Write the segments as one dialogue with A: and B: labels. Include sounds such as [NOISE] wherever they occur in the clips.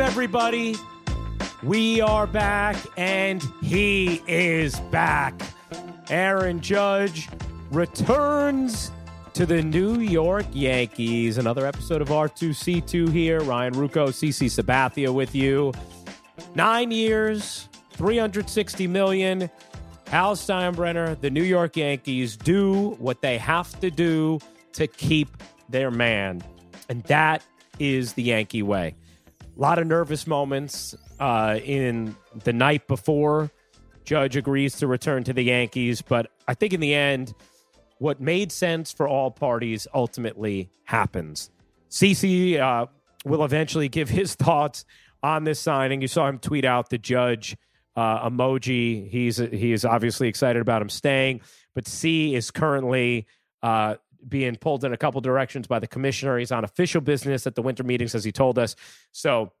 A: everybody? We are back, and he is back. Aaron Judge returns to the New York Yankees. Another episode of R2C2 here. Ryan Ruocco, CC Sabathia with you. Nine years, 360 million. Hal Steinbrenner, the New York Yankees do what they have to do to keep their man. And that is the Yankee way. A lot of nervous moments uh, in the night before Judge agrees to return to the Yankees. But I think in the end, what made sense for all parties ultimately happens. CC uh, will eventually give his [LAUGHS] thoughts on this signing. You saw him tweet out the Judge uh, emoji. He's he is obviously excited about him staying, but C is currently uh, being pulled in a couple directions by the commissioner. He's on official business at the winter meetings, as he told us. So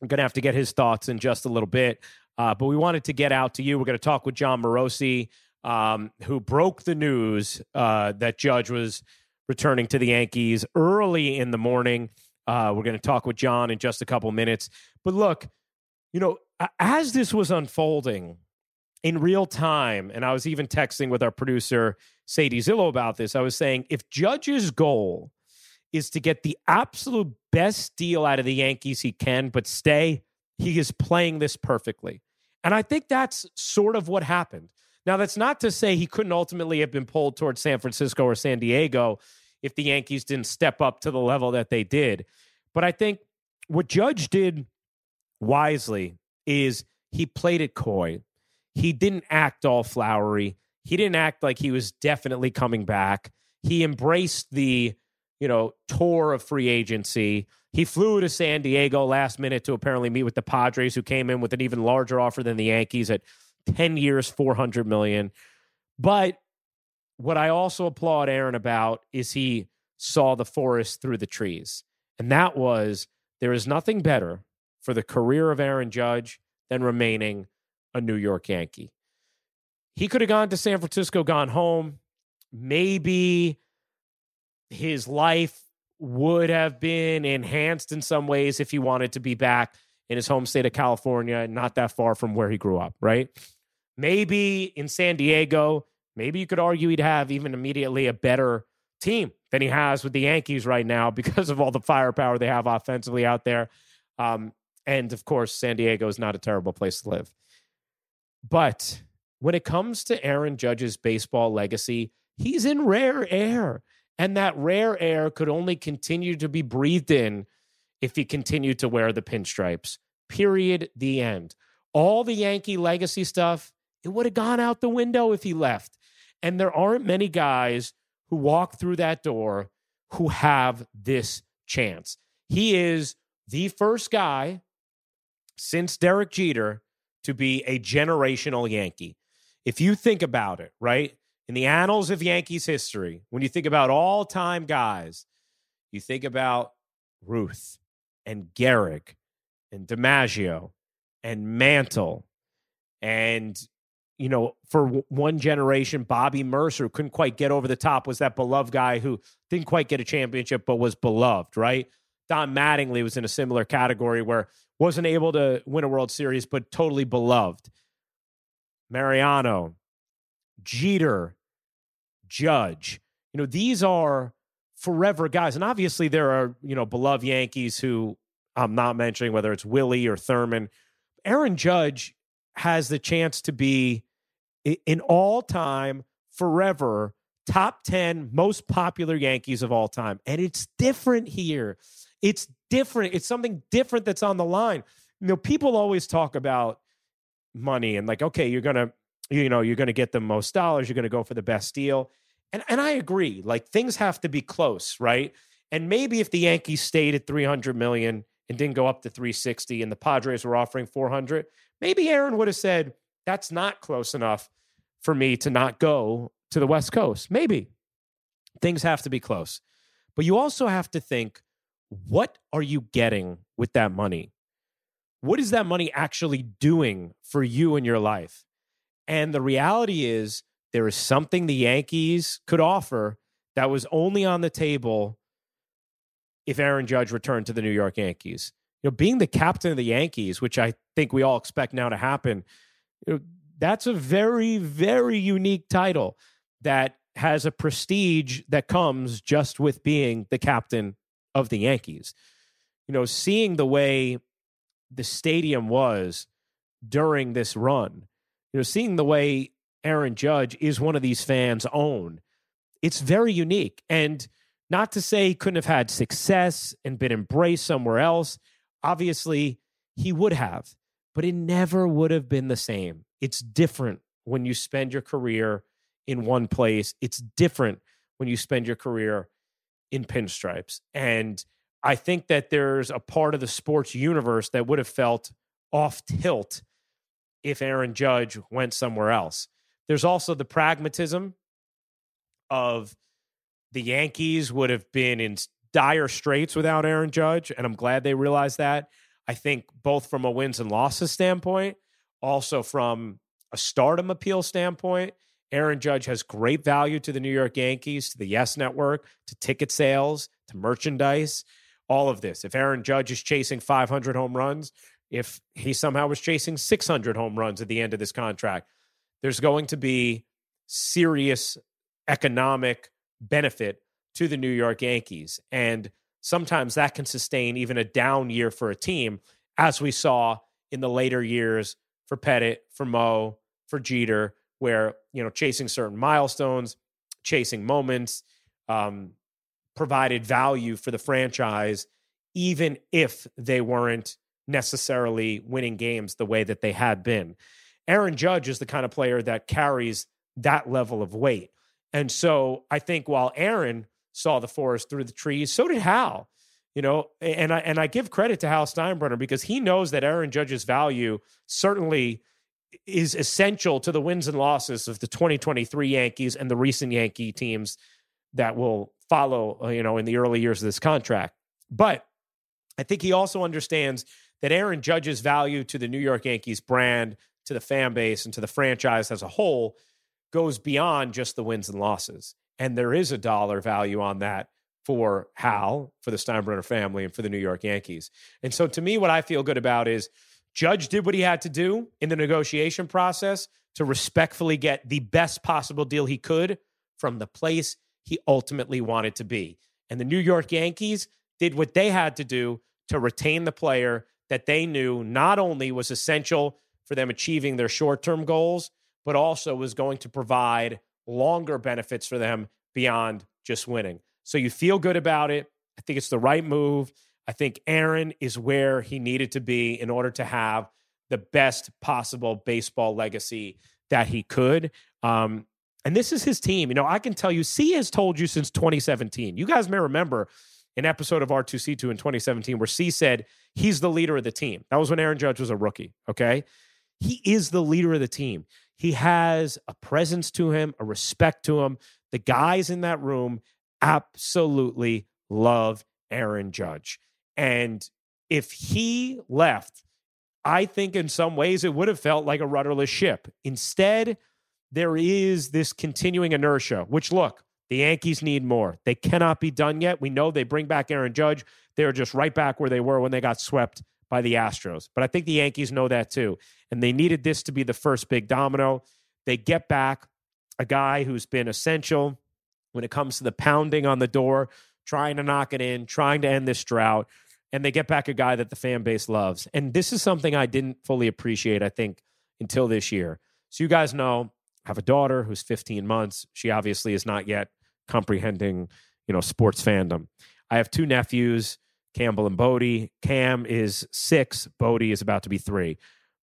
A: I'm going to have to get his thoughts in just a little bit. Uh, but we wanted to get out to you. We're going to talk with Jon Morosi, um, who broke the news uh, that Judge was returning to the Yankees early in the morning. Uh, we're going to talk with Jon in just a couple minutes. But look, you know, as this was unfolding in real time, and I was even texting with our producer, Sadye Zillo, about this, I was saying if Judge's goal is to get the absolute best deal out of the Yankees he can, but stay, he is playing this perfectly. And I think that's sort of what happened. Now, that's not to say he couldn't ultimately have been pulled towards San Francisco or San Diego if the Yankees didn't step up to the level that they did. But I think what Judge did wisely is he played it coy. He didn't act all flowery. He didn't act like he was definitely coming back. He embraced the, you know, tour of free agency. He flew to San Diego last minute to apparently meet with the Padres, who came in with an even larger offer than the Yankees at 10 years, 400 million. But what I also applaud Aaron about is he saw the forest through the trees. And that was there is nothing better for the career of Aaron Judge than remaining a New York Yankee. He could have gone to San Francisco, gone home. Maybe his life would have been enhanced in some ways if he wanted to be back in his home state of California, not that far from where he grew up, right? Maybe in San Diego, maybe you could argue he'd have even immediately a better team than he has with the Yankees right now [LAUGHS] because of all the firepower they have offensively out there. Um, and of course, San Diego is not a terrible place to live. But when it comes to Aaron Judge's baseball legacy, he's in rare air. And that rare air could only continue to be breathed in if he continued to wear the pinstripes. Period. The end. All the Yankee legacy stuff, it would have gone out the window if he left. And there aren't many guys who walk through that door who have this chance. He is the first guy since Derek Jeter to be a generational Yankee. If you think about it, right? In the annals of Yankees history, when you think about all time guys, you think about Ruth and Gehrig and DiMaggio and Mantle and you know, for one generation, Bobby Murcer couldn't quite get over the top, was that beloved guy who didn't quite get a championship, but was beloved, right? Don Mattingly was in a similar category where wasn't able to win a World Series, but totally beloved. Mariano, Jeter, Judge. You know, these are forever guys. And obviously there are, you know, beloved Yankees who I'm not mentioning, whether it's Willie or Thurman. Aaron Judge has the chance to be in all time, forever, top 10 most popular Yankees of all time. And it's different here. It's different. It's something different that's on the line. You know, people always talk about money and like, okay, you're gonna, you know, you're gonna get the most dollars, you're gonna go for the best deal. And and I agree. Like things have to be close, right? And maybe if the Yankees stayed at 300 million and didn't go up to 360 and the Padres were offering 400, maybe Aaron would have said, that's not close enough for me to not go to the West Coast. Maybe things have to be close. But you also have to think what are you getting with that money? What is that money actually doing for you in your life? And the reality is, there is something the Yankees could offer that was only on the table if Aaron Judge returned to the New York Yankees. you know, being the captain of the Yankees, which I think we all expect now to happen, you know, that's a very, very unique title that has a prestige that comes just with being the captain of the Yankees. You know, seeing the way the stadium was during this run, you know, seeing the way Aaron Judge is one of these fans' own, it's very unique. And not to say he couldn't have had success and been embraced somewhere else. Obviously, he would have, but it never would have been the same. It's different when you spend your career in one place, it's different when you spend your career in pinstripes. And I think that there's a part of the sports universe that would have felt off tilt if Aaron Judge went somewhere else. There's also the pragmatism of the Yankees would have been in dire straits without Aaron Judge, and I'm glad they realized that. I think both from a wins and losses standpoint, also from a stardom appeal standpoint, Aaron Judge has great value to the New York Yankees, to the Yes Network, to ticket sales, to merchandise, all of this. If Aaron Judge is chasing 500 home runs, if he somehow was chasing 600 home runs at the end of this contract, there's going to be serious economic benefit to the New York Yankees. And sometimes that can sustain even a down year for a team, as we saw in the later years for Pettitte, for Mo, for Jeter, where, you know, chasing certain milestones, chasing moments, um, provided value for the franchise, even if they weren't necessarily winning games the way that they had been. Aaron Judge is the kind of player that carries that level of weight. And so I think while Aaron saw the forest through the trees, so did Hal. You know, and I and I give credit to Hal Steinbrenner because he knows that Aaron Judge's value certainly is essential to the wins and losses of the 2023 Yankees and the recent Yankee teams that will follow, uh, you know, in the early years of this contract. But I think he also understands that Aaron Judge's value to the New York Yankees brand, to the fan base, and to the franchise as a whole goes beyond just the wins and losses. And there is a dollar value on that for Hal, for the Steinbrenner family, and for the New York Yankees. And so to me, what I feel good about is Judge did what he had to do in the negotiation process to respectfully get the best possible deal he could from the place he ultimately wanted to be. And the New York Yankees did what they had to do to retain the player that they knew not only was essential for them achieving their short term goals, but also was going to provide longer benefits for them beyond just winning. So you feel good about it. I think it's the right move. I think Aaron is where he needed to be in order to have the best possible baseball legacy that he could. Um, and this is his team. You know, I can tell you, C has told you since 2017. You guys may remember an episode of R2C2 in 2017 where C said he's the leader of the team. That was when Aaron Judge was a rookie. Okay. He is the leader of the team. He has a presence to him, a respect to him. The guys in that room absolutely love Aaron Judge. And if he left, I think in some ways it would have felt like a rudderless ship. Instead, there is this continuing inertia, which look, the Yankees need more. They cannot be done yet. We know they bring back Aaron Judge. They're just right back where they were when they got swept by the Astros. But I think the Yankees know that too. And they needed this to be the first big domino. They get back a guy who's been essential when it comes to the pounding on the door, trying to knock it in, trying to end this drought. And they get back a guy that the fan base loves. And this is something I didn't fully appreciate, I think, until this year. So you guys know I have a daughter who's 15 months. She obviously is not yet comprehending, you know, sports fandom. I have two nephews Campbell and Bodie. Cam is six. Bodie is about to be three.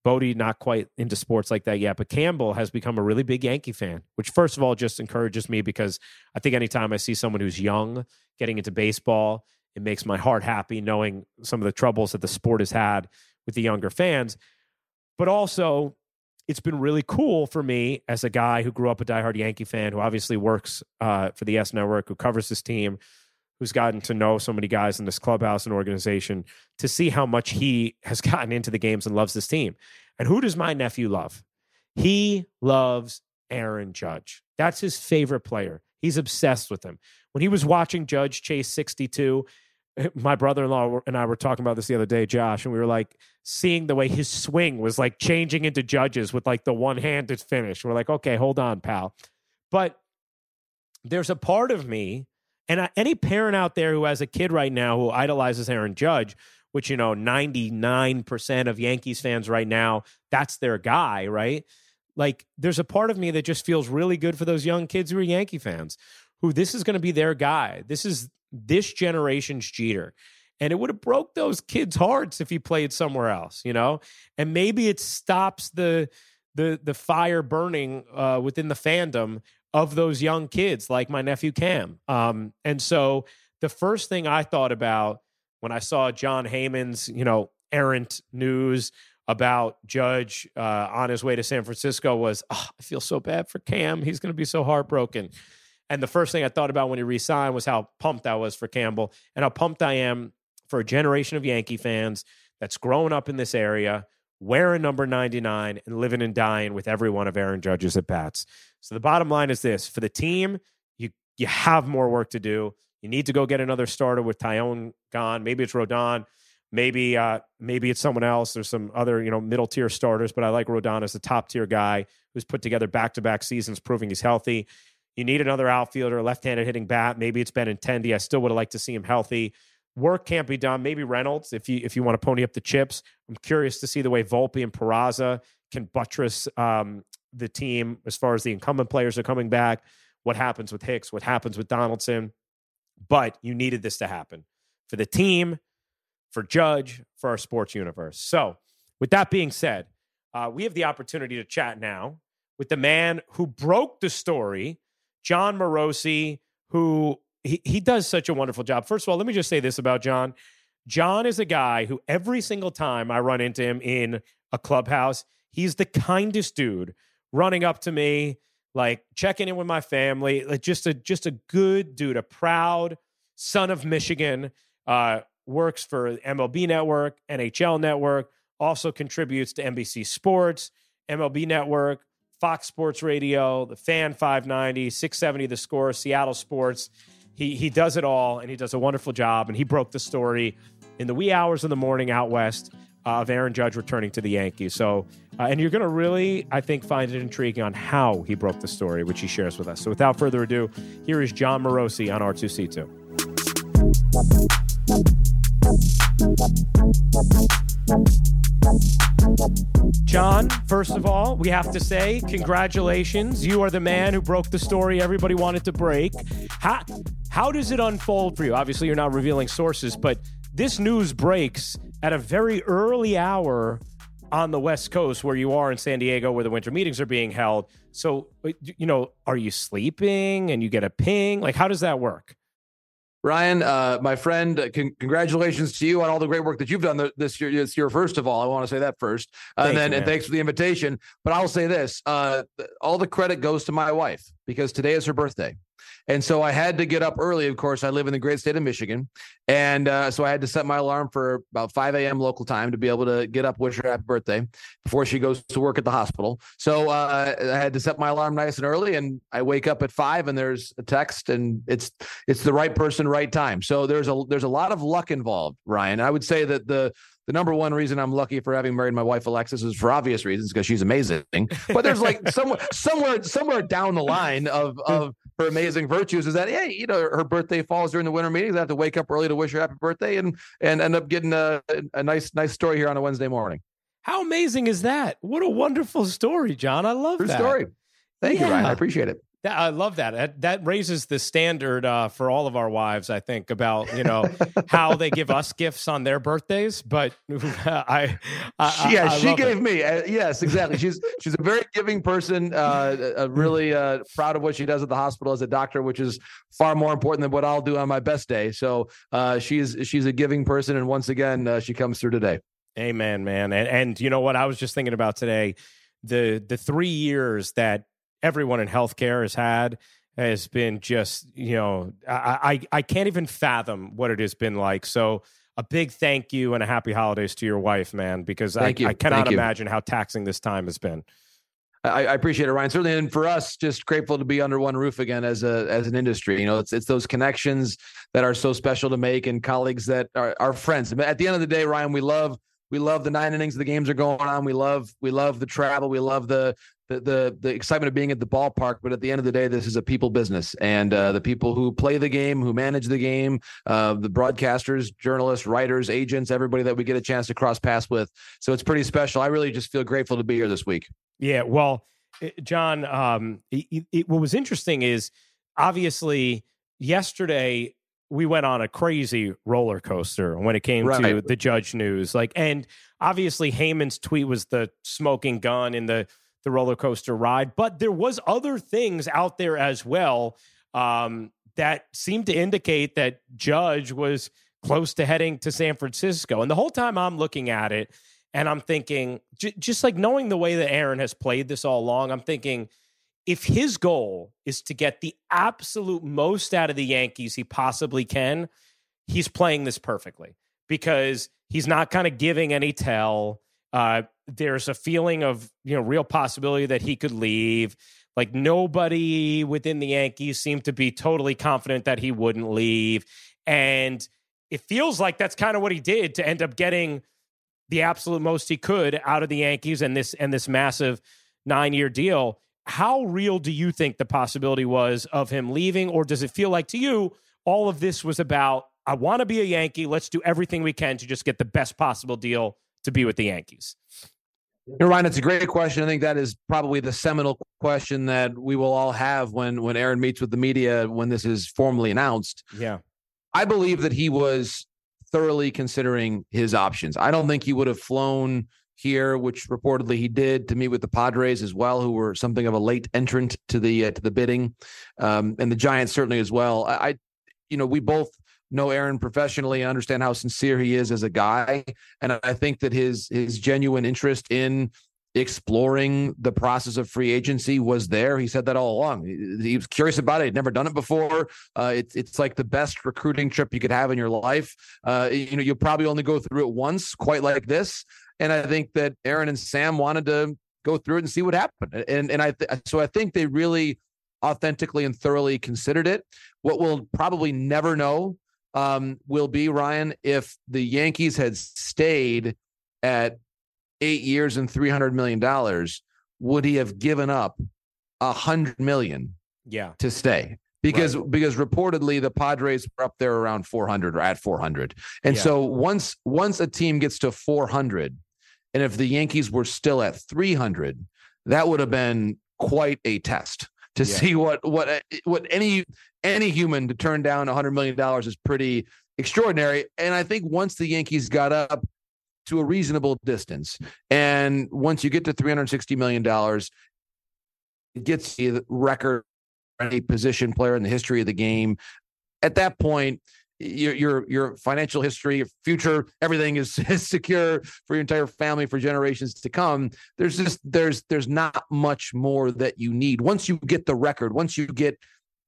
A: Bodie not quite into sports like that yet, but Campbell has become a really big Yankee fan, which first of all just encourages me because I think anytime I see someone who's young getting into baseball, it makes my heart happy knowing some of the troubles that the sport has had with the younger fans. But also, it's been really cool for me as a guy who grew up a diehard Yankee fan, who obviously works uh, for the YES Network, who covers this team, who's gotten to know so many guys in this clubhouse and organization to see how much he has [LAUGHS] gotten into the games and loves this team. And who does my nephew love? He loves Aaron Judge. That's his favorite player. He's obsessed with him. When he was watching Judge chase 62, eh, my brother-in-law and I were talking about this the other day, Josh, and we were like seeing the way his swing was like changing into judges with like the one-handed finish. We're like, okay, hold on, pal. But there's a part of me, and any parent out there who has a kid right now who idolizes Aaron Judge, which you know, 99% of Yankees fans right now, that's their guy, right? Like, there's a part of me that just feels really good for those young kids who are Yankee fans, who this is going to be their guy. This is this generation's Jeter. And it would have broke those kids' hearts if he played somewhere else, you know? And maybe it stops the the the fire burning uh, within the fandom of those young kids, like my nephew Cam. Um, and so the first thing I thought about when I saw Jon Heyman's, you know, errant news about Judge uh, on his way to San Francisco was, oh, I feel so bad for Cam. He's going to be so heartbroken. And the first thing I thought about when he resigned was how pumped I was for Campbell and how pumped I am for a generation of Yankee fans that's growing up in this area, wearing number 99 and living and dying with every one of Aaron Judge's at bats. So the bottom line is this for the team, you you have more work to do. You need to go get another starter with Taillon gone. Maybe it's Rodon. Maybe uh, maybe it's someone else. There's some other you know middle tier starters, but I like Rodon as a top tier guy who's put together back to back seasons, proving he's healthy. You need another outfielder, left-handed hitting bat. Maybe it's Benintendi. I still would have liked to see him healthy. Work can't be done. Maybe Reynolds, if you if you want to pony up the chips. I'm curious to see the way Volpe and Peraza can buttress um, the team as far as the incumbent players are coming back. What happens with Hicks? What happens with Donaldson? But you needed this to happen for the team, for Judge, for our sports universe. So, with that being said, uh, we have the opportunity to chat now with the man who broke the story Jon Morosi, who he, he does such a wonderful job. First of all, let me just say this about Jon. Jon is a guy who every single time I run into him in a clubhouse, he's the kindest dude running up to me, like checking in with my family, like just a just a good dude, a proud son of Michigan, uh, works for MLB Network, NHL Network, also contributes to NBC Sports, MLB Network, Fox Sports Radio, the Fan 590, 670 The Score, Seattle Sports. He he does it all, and he does a wonderful job. And he broke the story in the wee hours of the morning out west uh, of Aaron Judge returning to the Yankees. So, uh, and you're going to really, I think, find it intriguing on how he broke the story, which he shares with us. So, without further ado, here is Jon Morosi on R2C2. Jon, first of all, we have to say congratulations. You are the man who broke the story everybody wanted to break. How, how does it unfold for you? Obviously, you're not revealing sources, but this news breaks at a very early hour on the West Coast where you are in San Diego where the winter meetings are being held. So, you know, are you sleeping and you get a ping? Like, how does that work?
B: Ryan, uh, my friend, uh, con- congratulations to you on all the great work that you've done this year. This year, first of all, I want to say that first, uh, and then you, and thanks for the invitation. But I'll say this: uh, all the credit goes to my wife because today is her birthday. And so I had to get up early. Of course, I live in the great state of Michigan. And uh, so I had to set my alarm for about 5 a.m. local time to be able to get up, wish her happy birthday before she goes to work at the hospital. So uh, I had to set my alarm nice and early. And I wake up at five and there's a text and it's it's the right person, right time. So there's a there's a lot of luck involved, Ryan. I would say that the the number one reason I'm lucky for having married my wife Alexis is for obvious reasons because she's amazing. But there's like [LAUGHS] somewhere somewhere somewhere down the line of of her amazing virtues is that hey, you know, her birthday falls during the winter meetings. I have to wake up early to wish her happy birthday and and end up getting a, a nice nice story here on a Wednesday morning.
A: How amazing is that? What a wonderful story, Jon. I love
B: True
A: that
B: story. Thank yeah. you, Ryan. I appreciate it.
A: I love that. that. That raises the standard uh, for all of our wives. I think about you know [LAUGHS] how they give us gifts on their birthdays. But [LAUGHS] I,
B: I yeah, I, she gave it. me uh, yes, exactly. She's she's a very giving person. Uh, really uh, proud of what she does at the hospital as a doctor, which is far more important than what I'll do on my best day. So uh, she's she's a giving person, and once again, uh, she comes through today.
A: Amen, man. And and you know what I was just thinking about today the the three years that everyone in healthcare has had has been just you know I, I I can't even fathom what it has been like. So a big thank you and a happy holidays to your wife, man, because I, I, cannot imagine how taxing this time has been.
B: I, I, appreciate it, Ryan. Certainly, and for us, just grateful to be under one roof again as a as an industry. You know, it's it's those connections that are so special to make, and colleagues that are, are friends. At the end of the day, Ryan, we love we love the nine innings the games are going on. We love we love the travel. We love the the the, the excitement of being at the ballpark. But at the end of the day, this is a people business, and uh, the people who play the game, who manage the game, uh, the broadcasters, journalists, writers, agents, everybody that we get a chance to cross paths with. So it's pretty special. I really just feel grateful to be here this week.
A: Yeah, well, eh, Jon, um, it, it, what was interesting is obviously yesterday we went on a crazy roller coaster when it came right. to the judge news. Like, and obviously Heyman's tweet was the smoking gun in the the roller coaster ride, but there was other things out there as well um, that seemed to indicate that Judge was close to heading to San Francisco. And the whole time I'm looking at it, and I'm thinking, j- just like knowing the way that Aaron has played this all along, I'm thinking if his goal is to get the absolute most out of the Yankees he possibly can, he's playing this perfectly because he's not kind of giving any tell. Uh, there's a feeling of you know real possibility that he could leave. Like nobody within the Yankees seemed to be totally confident that he wouldn't leave, and it feels like that's kind of what he did to end up getting the absolute most he could out of the Yankees and this and this massive nine year deal. How real do you think the possibility was of him leaving, or does it feel like to you all of this was about I want to be a Yankee. Let's do everything we can to just get the best possible deal to be with the Yankees.
B: You're right. It's a great question. I think that is probably the seminal question that we will all have when when Aaron meets with the media when this is formally announced.
A: Yeah,
B: I believe that he was thoroughly considering his options. I don't think he would have flown here, which reportedly he did to meet with the Padres as well, who were something of a late entrant to the uh, to the bidding, um, and the Giants certainly as well. I, I, you know, we both know Aaron professionally and understand how sincere he is as a guy, and I think that his his genuine interest in exploring the process of free agency was there. He said that all along. He, was curious about it. He'd never done it before. Uh, it's it's like the best recruiting trip you could have in your life. Uh, you know, you'll probably only go through it once, quite like this. And I think that Aaron and Sam wanted to go through it and see what happened. And and I th- so I think they really authentically and thoroughly considered it. What we'll probably never know um, will be Ryan if the Yankees had stayed at eight years and three hundred million dollars, would he have given up a hundred million?
A: Yeah,
B: to stay because right. because reportedly the Padres were up there around 400 or at 400. And yeah. so once once a team gets to 400 and if the Yankees were still at 300, that would have been quite a test to yeah. see what what uh, what any any human to turn down 100 million dollars is pretty extraordinary. And I think once the Yankees got up to a reasonable distance. And once you get to $360 million, it gets you the record any position player in the history of the game. At that point, your your your financial history, your future, everything is, [LAUGHS] is secure for your entire family for generations to come. There's just there's there's not much more that you need. Once you get the record, once you get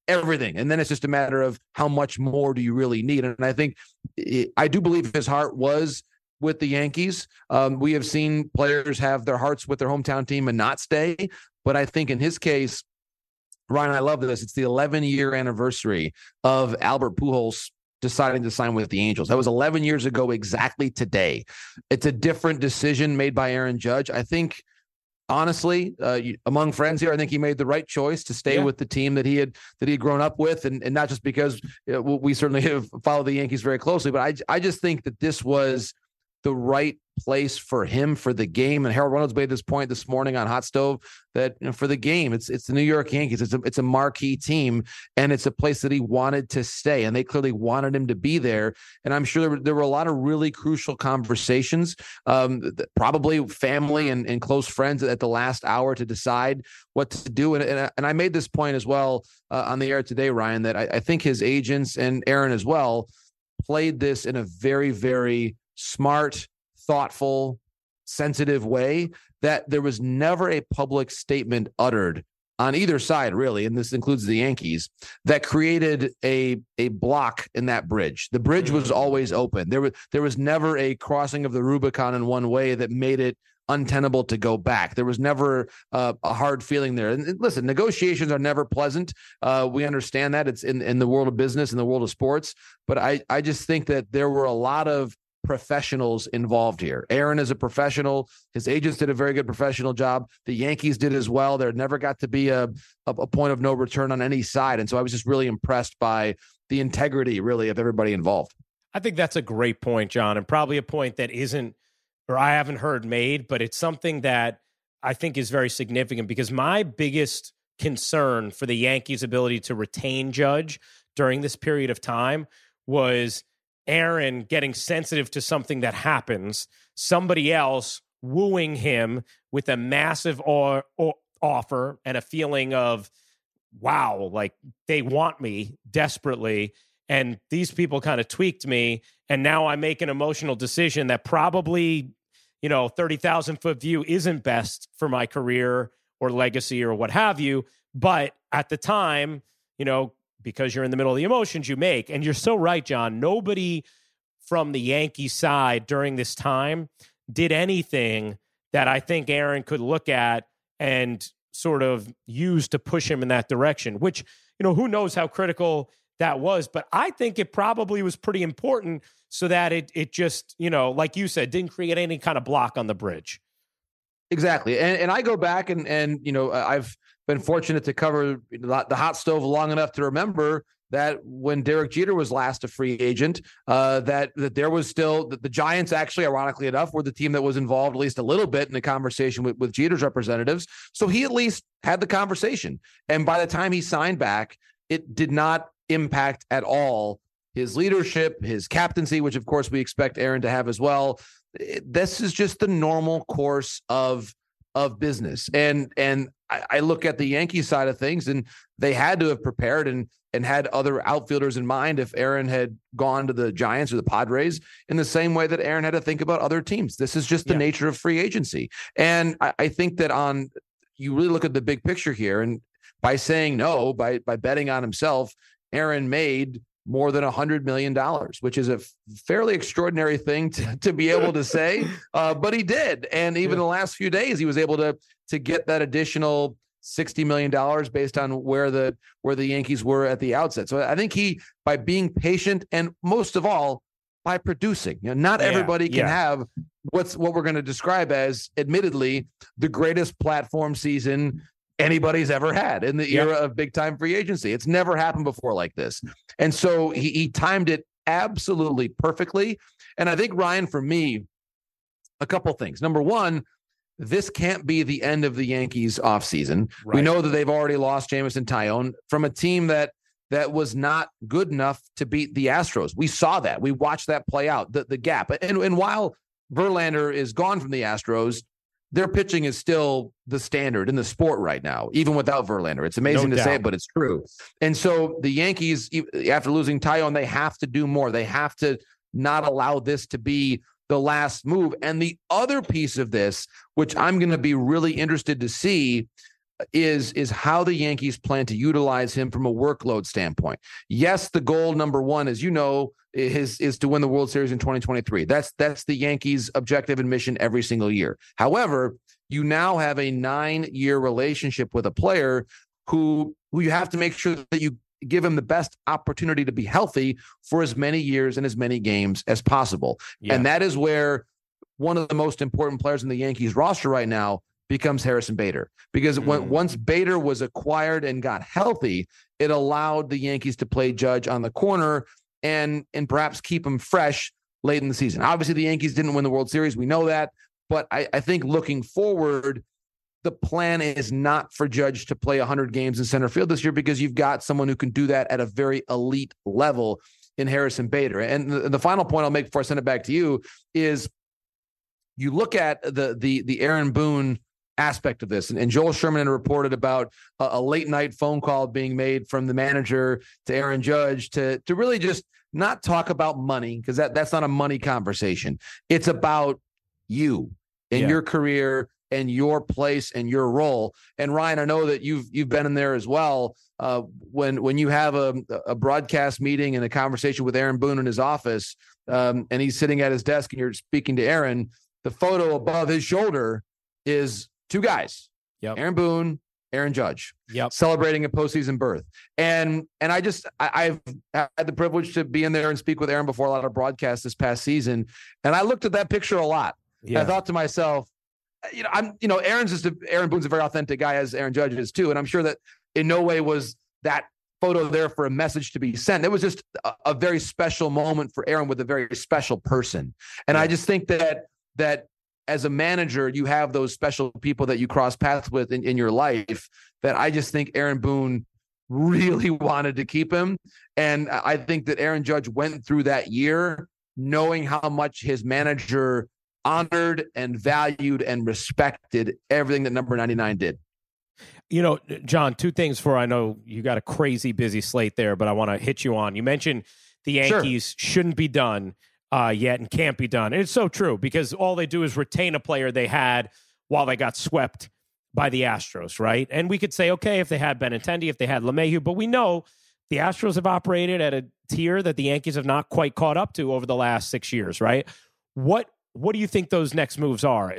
B: everything, and then it's just a matter of how much more do you really need. And I think I do believe his heart was with the Yankees. Um, we have seen players have their hearts with their hometown team and not stay. But I think in his case, Ryan, I love this. It's the 11 year anniversary of Albert Pujols deciding to sign with the Angels. That was 11 years ago exactly today. It's a different decision made by Aaron Judge. I think honestly, uh, among friends here, I think he made the right choice to stay yeah. with the team that he had that he had grown up with, and, and not just because you know, we certainly [LAUGHS] have followed the Yankees very closely, but I I just think that this was the right place for him for the game. And Harold Reynolds made this point this morning on Hot Stove that you know, for the game, it's it's the New York Yankees. It's a it's a marquee team, and it's a place that he wanted to stay, and they clearly wanted him to be there. And I'm sure there were, there were a lot of really crucial conversations, um, probably family and, and close friends at the last hour to decide what to do. And and, and I made this point as well uh, on the air today, Ryan, that I, I think his agents and Aaron as well played this in a very very smart, thoughtful, sensitive way that there was never a public statement uttered on either side really and this includes the Yankees that created a a block in that bridge the bridge was mm. always open there was there was never a crossing of the rubicon in one way that made it untenable to go back. There was never uh, a hard feeling there. And listen, negotiations are never pleasant. Uh, we understand that it's in, in the world of business, in the world of sports. But I, I just think that there were a lot of professionals involved here. Aaron is a professional. His agents did a very good professional job. The Yankees did as well. There never got to be a, a, point of no return on any side. And so I was just really impressed by the integrity, really, of everybody involved.
A: I think that's a great point, Jon, and probably a point that isn't, or I haven't heard made, but it's something that I think is very significant because my biggest concern for the Yankees' ability to retain Judge during this period of time was Aaron getting sensitive to something that happens, somebody else wooing him with a massive or, or offer and a feeling of, wow, like they want me desperately. And these people kind of tweaked me. And now I make an emotional decision that probably, you know, 30,000 foot view isn't best for my career or legacy or what have you. But at the time, you know, because you're in the middle of the emotions you make. And you're so right, Jon. Nobody from the Yankee side during this time did anything that I think Aaron could look at and sort of use to push him in that direction, which, you know, who knows how critical that was. But I think it probably was pretty important so that it it just, you know, like you said, didn't create any kind of block on the bridge.
B: Exactly. And and I go back and and you know, I've been fortunate to cover the hot stove long enough to remember that when Derek Jeter was last a free agent, uh, that that there was still that the Giants actually, ironically enough, were the team that was involved at least a little bit in the conversation with, with Jeter's representatives. So he at least had the conversation. And by the time he signed back, it did not impact at all his leadership, his captaincy, which of course we expect Aaron to have as well. This is just the normal course of of business. And and I, I look at the Yankee side of things, and they had to have prepared and and had other outfielders in mind if Aaron had gone to the Giants or the Padres in the same way that Aaron had to think about other teams. This is just the yeah. nature of free agency. And I, I think that on you really look at the big picture here, and by saying no, by by betting on himself, Aaron made more than a hundred million dollars, which is a fairly extraordinary thing to, to be able to say. [LAUGHS] Uh, but he did, and even yeah. the last few days, he was able to to get that additional sixty million dollars based on where the where the Yankees were at the outset. So I think he, by being patient, and most of all, by producing. You know, not yeah. everybody can yeah. have what's what we're going to describe as, admittedly, the greatest platform season anybody's ever had in the yep. era of big time free agency. It's never happened before like this. And so he, he timed it absolutely perfectly. And I think, Ryan, for me, a couple things. Number one, this can't be the end of the Yankees offseason. Right. We know that they've already lost Jameson Taillon from a team that that was not good enough to beat the Astros. We saw that. We watched that play out, the, the gap. And, and while Verlander is gone from the Astros, their pitching is still the standard in the sport right now, even without Verlander. It's amazing no to doubt. say it, but it's true. And so the Yankees, after losing Taillon, they have to do more. They have to not allow this to be the last move. And the other piece of this, which I'm going to be really interested to see, is is how the Yankees plan to utilize him from a workload standpoint. Yes, the goal number one, as you know, is is to win the World Series in 2023. That's that's the Yankees' objective and mission every single year. However, you now have a nine year relationship with a player who who you have to make sure that you give him the best opportunity to be healthy for as many years and as many games as possible. Yeah. And that is where one of the most important players in the Yankees roster right now becomes Harrison Bader because mm. when once Bader was acquired and got healthy, it allowed the Yankees to play Judge on the corner and and perhaps keep him fresh late in the season. Obviously, the Yankees didn't win the World Series. We know that, but I, I think looking forward, the plan is not for Judge to play 100 games in center field this year because you've got someone who can do that at a very elite level in Harrison Bader. And the, the final point I'll make before I send it back to you is you look at the the the Aaron Boone aspect of this. And, and Joel Sherman had reported about a, a, late night phone call being made from the manager to Aaron Judge to to really just not talk about money because that that's not a money conversation. It's about you and yeah. your career and your place and your role. And Ryan, I know that you've you've been in there as well. Uh, when when you have a, a broadcast meeting and a conversation with Aaron Boone in his office, um, and he's sitting at his desk and you're speaking to Aaron, the photo above his shoulder is two guys,
A: yep.
B: Aaron Boone, Aaron Judge,
A: yep.
B: celebrating a postseason berth. And and I just I, have had the privilege to be in there and speak with Aaron before a lot of broadcasts this past season, and I looked at that picture a lot. Yeah. I thought to myself, uh, you know, I'm you know Aaron's just a, Aaron Boone's a very authentic guy as Aaron Judge is too, and I'm sure that in no way was that photo there for a message to be sent. It was just a, a very special moment for Aaron with a very special person. And yeah. I just think that that as a manager, you have those special people that you cross paths with in, in your life that I just think Aaron Boone really [LAUGHS] wanted to keep him. And I think that Aaron Judge went through that year knowing how much his manager honored and valued and respected everything that number 99 did.
A: You know, Jon, two things for I know you got a crazy busy slate there, but I want to hit you on. You mentioned the Yankees sure. shouldn't be done uh, yet and can't be done. And it's so true because all they do is retain a player they had while they got swept by the Astros, right? And we could say, okay, if they had Benintendi, if they had LeMahieu, but we know the Astros have operated at a tier that the Yankees have not quite caught up to over the last six years, right? What what do you think those next moves are?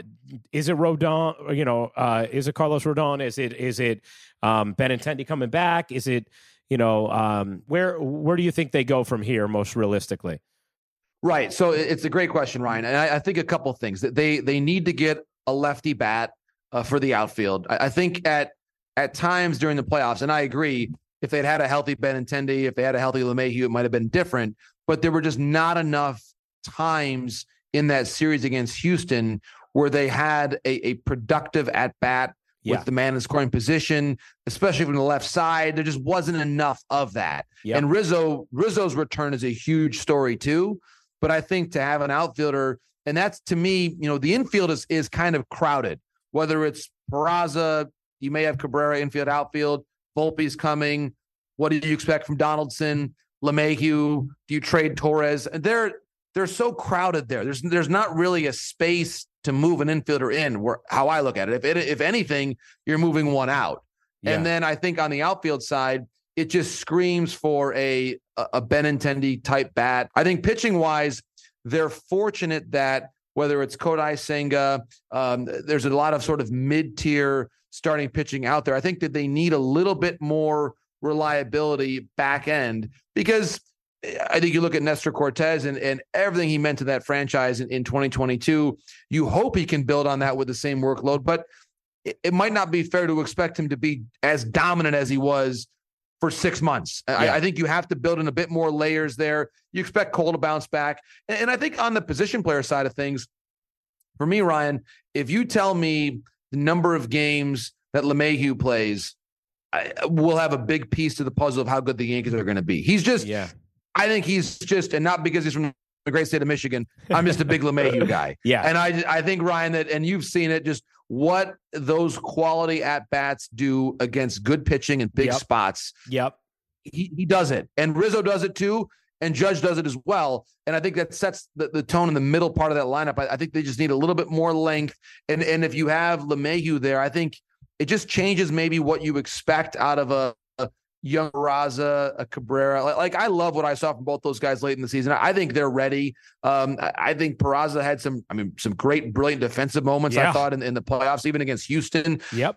A: Is it Rodon? You know, uh, is it Carlos Rodon? Is it is it um, Benintendi coming back? Is it you know um, where where do you think they go from here most realistically?
B: Right. So it's a great question, Ryan, and I, I think a couple things that they they need to get a lefty bat uh, for the outfield. I, I, think at at times during the playoffs, and I agree, if they'd had a healthy Benintendi, if they had a healthy LeMahieu, it might have been different. But there were just not enough times in that series against Houston where they had a, a productive at bat yeah. with the man in scoring position, especially from the left side. There just wasn't enough of that. Yep. And Rizzo Rizzo's return is a huge story too. But I think to have an outfielder, and that's to me, you know, the infield is is kind of crowded. Whether it's Peraza, you may have Cabrera infield, outfield. Volpe's coming. What do you expect from Donaldson? LeMahieu? Do you trade Torres? And they're they're so crowded there. There's there's not really a space to move an infielder in. Where how I look at it, if it, if anything, you're moving one out. Yeah. And then I think on the outfield side, it just screams for a a Benintendi type bat. I think pitching wise, they're fortunate that whether it's Kodai Senga, um, there's a lot of sort of mid tier starting pitching out there. I think that they need a little bit more reliability back end because I think you look at Nestor Cortes and, and everything he meant to that franchise in, in 2022. You hope he can build on that with the same workload, but it, it might not be fair to expect him to be as dominant as he was for six months. Yeah. I, I, think you have to build in a bit more layers there. You expect Cole to bounce back. And, and I think on the position player side of things, for me, Ryan, if you tell me the number of games that LeMahieu plays, I, we'll have a big piece to the puzzle of how good the Yankees are going to be. He's just
A: yeah.
B: I think he's just, and not because he's from the great state of Michigan. I'm just a big [LAUGHS] LeMahieu guy.
A: Yeah.
B: And I, I think Ryan that, and you've seen it, just what those quality at bats do against good pitching and big
A: yep.
B: spots.
A: Yep.
B: He, he does it, and Rizzo does it too, and Judge does it as well. And I think that sets the, the tone in the middle part of that lineup. I, I think they just need a little bit more length. And and if you have LeMahieu there, I think it just changes maybe what you expect out of a young Raza, a Cabrera. Like, like, I love what I saw from both those guys late in the season. I think they're ready. Um, I, I, think Peraza had some, I mean, some great, brilliant defensive moments. Yeah. I thought in, in, the playoffs, even against Houston.
A: Yep.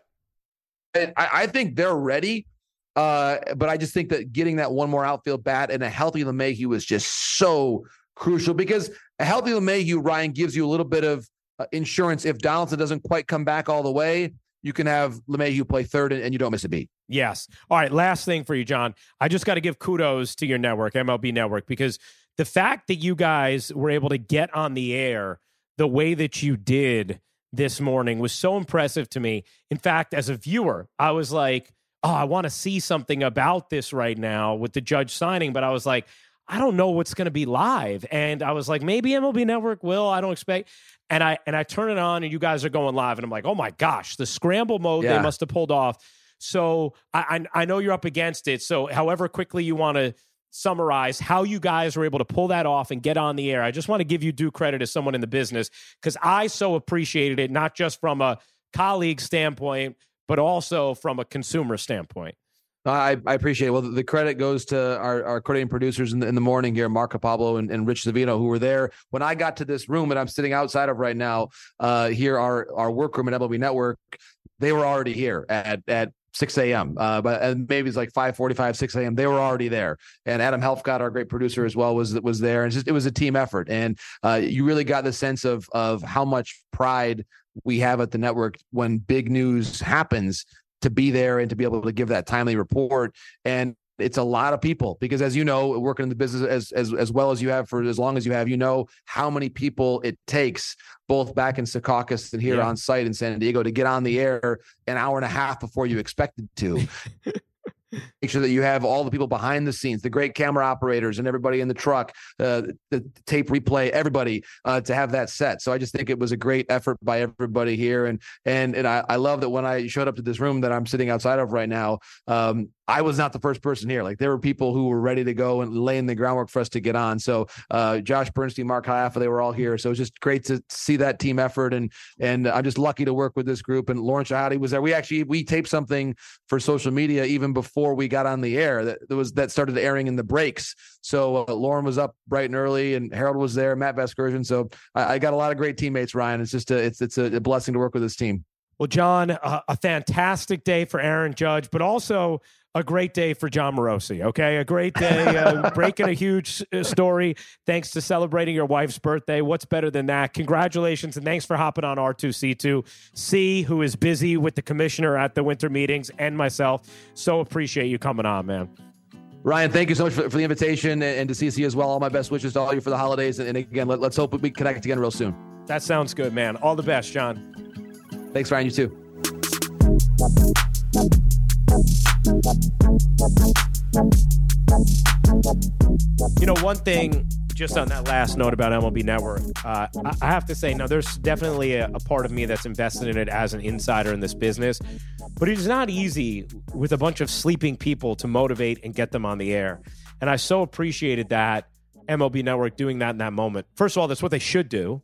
B: I, I, think they're ready. Uh, but I just think that getting that one more outfield bat and a healthy LeMahieu was just so crucial because a healthy LeMahieu, Ryan, gives you a little bit of uh, insurance if Donaldson doesn't quite come back all the way you can have LeMahieu play third and, and, you don't miss a beat.
A: Yes. All right. Last thing for you, Jon. I just got to give kudos to your network, MLB Network, because the fact that you guys were able to get on the air the way that you did this morning was so impressive to me. In fact, as a viewer, I was like, oh, I want to see something about this right now with the judge signing. But I was like, I don't know what's going to be live. And I was like, maybe MLB Network will. I don't expect. And I and I turn it on, and you guys are going live, and I'm like, oh my gosh, the scramble mode yeah. they must have pulled off. So I, I I know you're up against it. So however quickly you want to summarize how you guys were able to pull that off and get on the air. I just want to give you due credit as someone in the business because I so appreciated it, not just from a colleague standpoint, but also from a consumer standpoint.
B: I, I appreciate it. Well, the credit goes to our, our coordinating producers in the, in the morning here, Mark Pablo and, and Rich Savino, who were there when I got to this room that I'm sitting outside of right now. Uh, here, our our workroom at MLB Network, they were already here at at 6 a.m. Uh, but and maybe it's like 5:45, 6 a.m. They were already there, and Adam Helfgott, our great producer as well, was was there. And just it was a team effort, and uh, you really got the sense of of how much pride we have at the network when big news happens to be there and to be able to give that timely report. And it's a lot of people because as you know working in the business as, as as well as you have for as long as you have you know how many people it takes both back in Secaucus and here yeah. on site in San Diego to get on the air an hour and a half before you expected to [LAUGHS] make sure that you have all the people behind the scenes, the great camera operators, and everybody in the truck, uh, the tape replay, everybody uh, to have that set. So I just think it was a great effort by everybody here, and and and I, I love that when I showed up to this room that I'm sitting outside of right now, um, I was not the first person here. Like there were people who were ready to go and laying the groundwork for us to get on. So uh, Josh Bernstein, Mark Haifa, they were all here. So it was just great to see that team effort. And and I'm just lucky to work with this group. And Lauren Shehadi was there. We actually we taped something for social media even before we got on the air. That, was that started airing in the breaks. So uh, Lauren was up bright and early, and Harold was there, Matt Vasgersian. So I, I, got a lot of great teammates. Ryan, it's just a, it's it's a blessing to work with this team.
A: Well, Jon, a fantastic day for Aaron Judge, but also a great day for Jon Morosi. Okay, a great day, uh, [LAUGHS] breaking a huge uh, story thanks to celebrating your wife's birthday. What's better than that? Congratulations and thanks for hopping on R2C2. C, who is busy with the commissioner at the winter meetings, and myself. So appreciate you coming on, man.
B: Ryan, thank you so much for, for the invitation and, and to CC as well. All my best wishes to all you for the holidays. And, and again, let, let's hope we connect again real soon.
A: That sounds good, man. All the best, Jon.
B: Thanks, Ryan. You too.
A: You know, one thing just on that last note about MLB Network, uh, I have to say, now there's definitely a, a, part of me that's invested in it as an insider in this business, but it is not easy with a bunch of sleeping people to motivate and get them on the air. And I so appreciated that MLB Network doing that in that moment. First of all, that's what they should do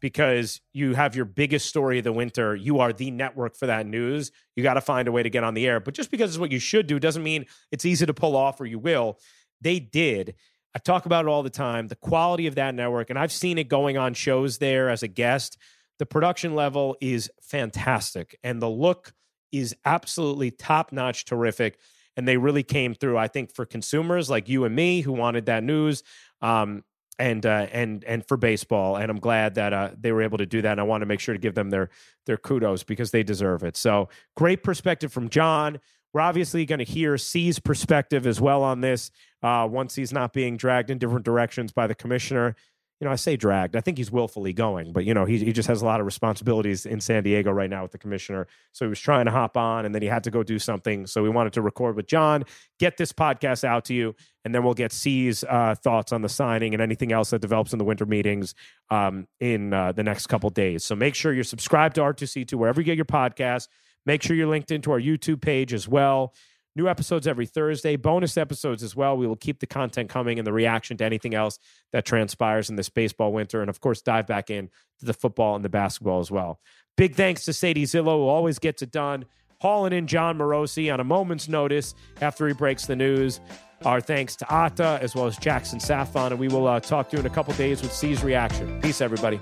A: because you have your biggest story of the winter. You are the network for that news. You got to find a way to get on the air. But just because it's what you should do doesn't mean it's easy to pull off or you will. They did. I talk about it all the time the quality of that network, and I've seen it going on shows there as a guest. The production level is fantastic, and the look is absolutely top notch, terrific. And they really came through, I think, for consumers like you and me who wanted that news. Um, and uh, and and for baseball. And I'm glad that uh, they were able to do that. And I want to make sure to give them their their kudos because they deserve it. So great perspective from Jon. We're obviously going to hear C's perspective as well on this uh, once he's not being dragged in different directions by the commissioner you know, I say dragged. I think he's willfully going, but you know, he he just has a lot of responsibilities in San Diego right now with the commissioner. So he was trying to hop on, and then he had to go do something. So we wanted to record with Jon, get this podcast out to you, and then we'll get C's uh, thoughts on the signing and anything else that develops in the winter meetings um, in uh, the next couple days. So make sure you're subscribed to R2C2 wherever you get your podcast. Make sure you're linked into our YouTube page as well. New episodes every Thursday, bonus episodes as well. We will keep the content coming and the reaction to anything else that transpires in this baseball winter. And of course, dive back in to the football and the basketball as well. Big thanks to Sadye Zillo, who always gets it done, hauling in Jon Morosi on a moment's notice after he breaks the news. Our thanks to Ata as well as Jackson Safon. And we will uh, talk to you in a couple days with C's reaction. Peace, everybody.